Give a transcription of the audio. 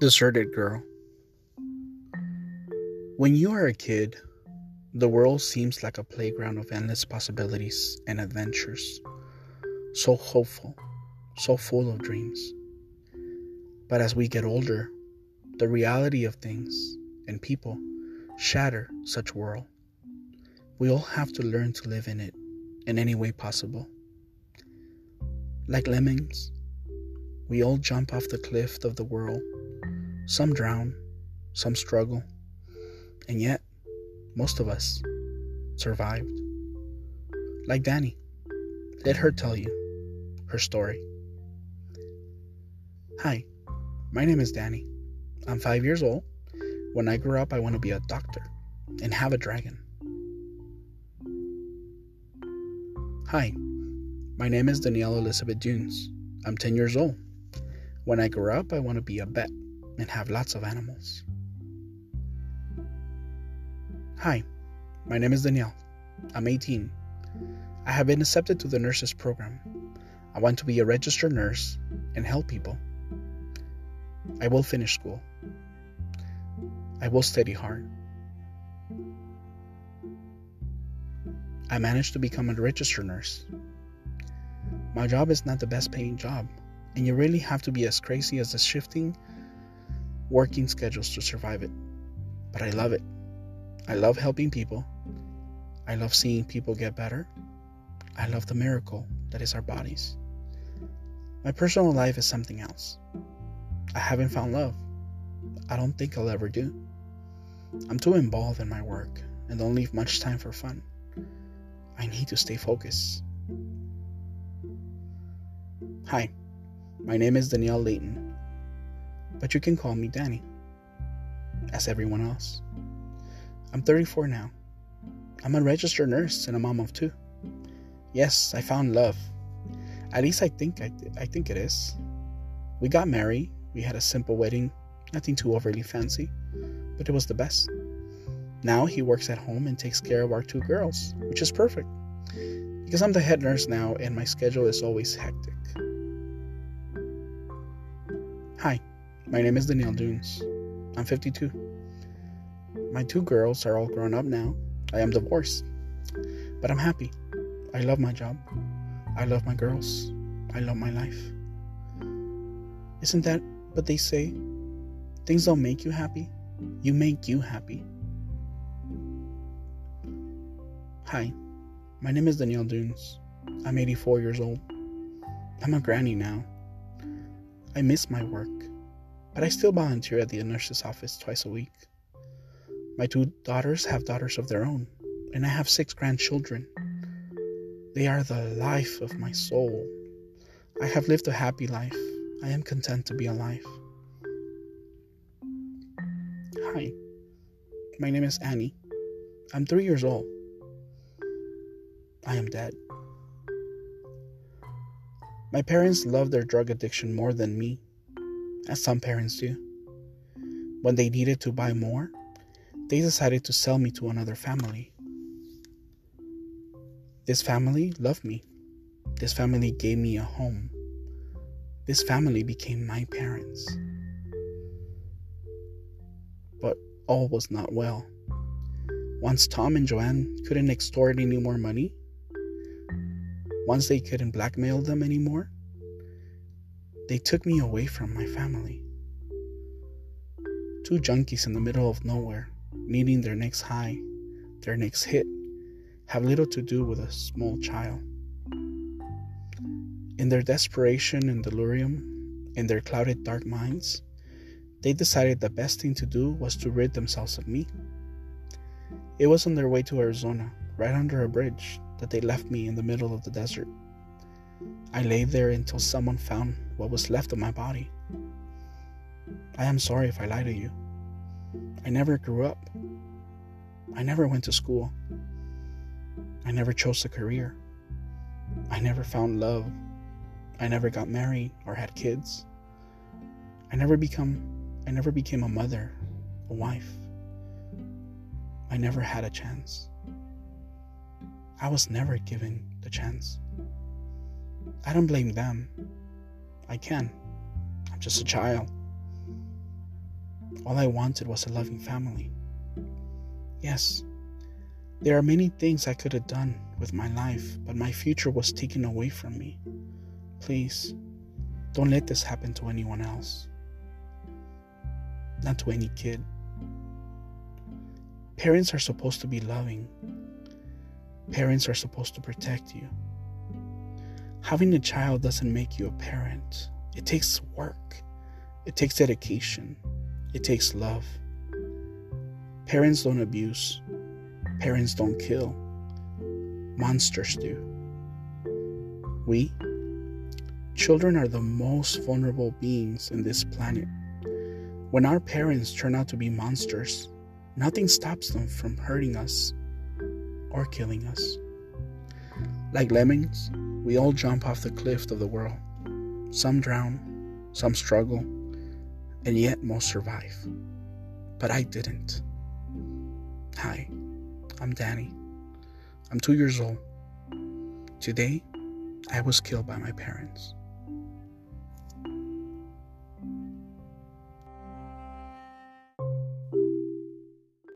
Deserted Girl. When you are a kid, the world seems like a playground of endless possibilities and adventures. So hopeful, so full of dreams. But as we get older, the reality of things and people shatter such world. We all have to learn to live in it in any way possible. Like lemmings, we all jump off the cliff of the world some drown, some struggle, and yet, most of us survived. Like Danni. Let her tell you her story. Hi, my name is Danni. I'm five years old. When I grow up, I want to be a doctor and have a dragon. Hi, my name is Danielle Elizabeth Dunes. I'm 10 years old. When I grow up, I want to be a vet and have lots of animals. Hi, my name is Danielle. I'm 18. I have been accepted to the nurses program. I want to be a registered nurse and help people. I will finish school. I will study hard. I managed to become a registered nurse. My job is not the best paying job, and you really have to be as crazy as the shifting working schedules to survive it. But I love it. I love helping people. I love seeing people get better. I love the miracle that is our bodies. My personal life is something else. I haven't found love. I don't think I'll ever do. I'm too involved in my work and don't leave much time for fun. I need to stay focused. Hi, my name is Danielle Layton but you can call me Danni, as everyone else. I'm 34 now. I'm a registered nurse and a mom of two. Yes, I found love. At least I think I, I think it is. We got married. We had a simple wedding, nothing too overly fancy, but it was the best. Now he works at home and takes care of our two girls, which is perfect. Because I'm the head nurse now and my schedule is always hectic. Hi, my name is Danielle Dunes. I'm 52. My two girls are all grown up now. I am divorced. But I'm happy. I love my job. I love my girls. I love my life. Isn't that what they say? Things don't make you happy, you make you happy. Hi, my name is Danielle Dunes. I'm 84 years old. I'm a granny now. I miss my work but I still volunteer at the nurse's office twice a week. My two daughters have daughters of their own, and I have six grandchildren. They are the life of my soul. I have lived a happy life. I am content to be alive. Hi, my name is Annie. I'm three years old. I am dead. My parents love their drug addiction more than me as some parents do. When they needed to buy more, they decided to sell me to another family. This family loved me. This family gave me a home. This family became my parents. But all was not well. Once Tom and Joanne couldn't extort any more money, once they couldn't blackmail them anymore, they took me away from my family. Two junkies in the middle of nowhere, needing their next high, their next hit, have little to do with a small child. In their desperation and delirium, in their clouded dark minds, they decided the best thing to do was to rid themselves of me. It was on their way to Arizona, right under a bridge, that they left me in the middle of the desert. I lay there until someone found what was left of my body. I am sorry if I lie to you. I never grew up. I never went to school. I never chose a career. I never found love. I never got married or had kids. I never become I never became a mother, a wife. I never had a chance. I was never given the chance. I don't blame them. I can. I'm just a child. All I wanted was a loving family. Yes, there are many things I could have done with my life, but my future was taken away from me. Please, don't let this happen to anyone else. Not to any kid. Parents are supposed to be loving. Parents are supposed to protect you. Having a child doesn't make you a parent. It takes work. It takes dedication. It takes love. Parents don't abuse. Parents don't kill. Monsters do. We, children, are the most vulnerable beings in this planet. When our parents turn out to be monsters, nothing stops them from hurting us or killing us. Like lemmings, we all jump off the cliff of the world. Some drown, some struggle, and yet most survive. But I didn't. Hi, I'm Danni. I'm two years old. Today, I was killed by my parents.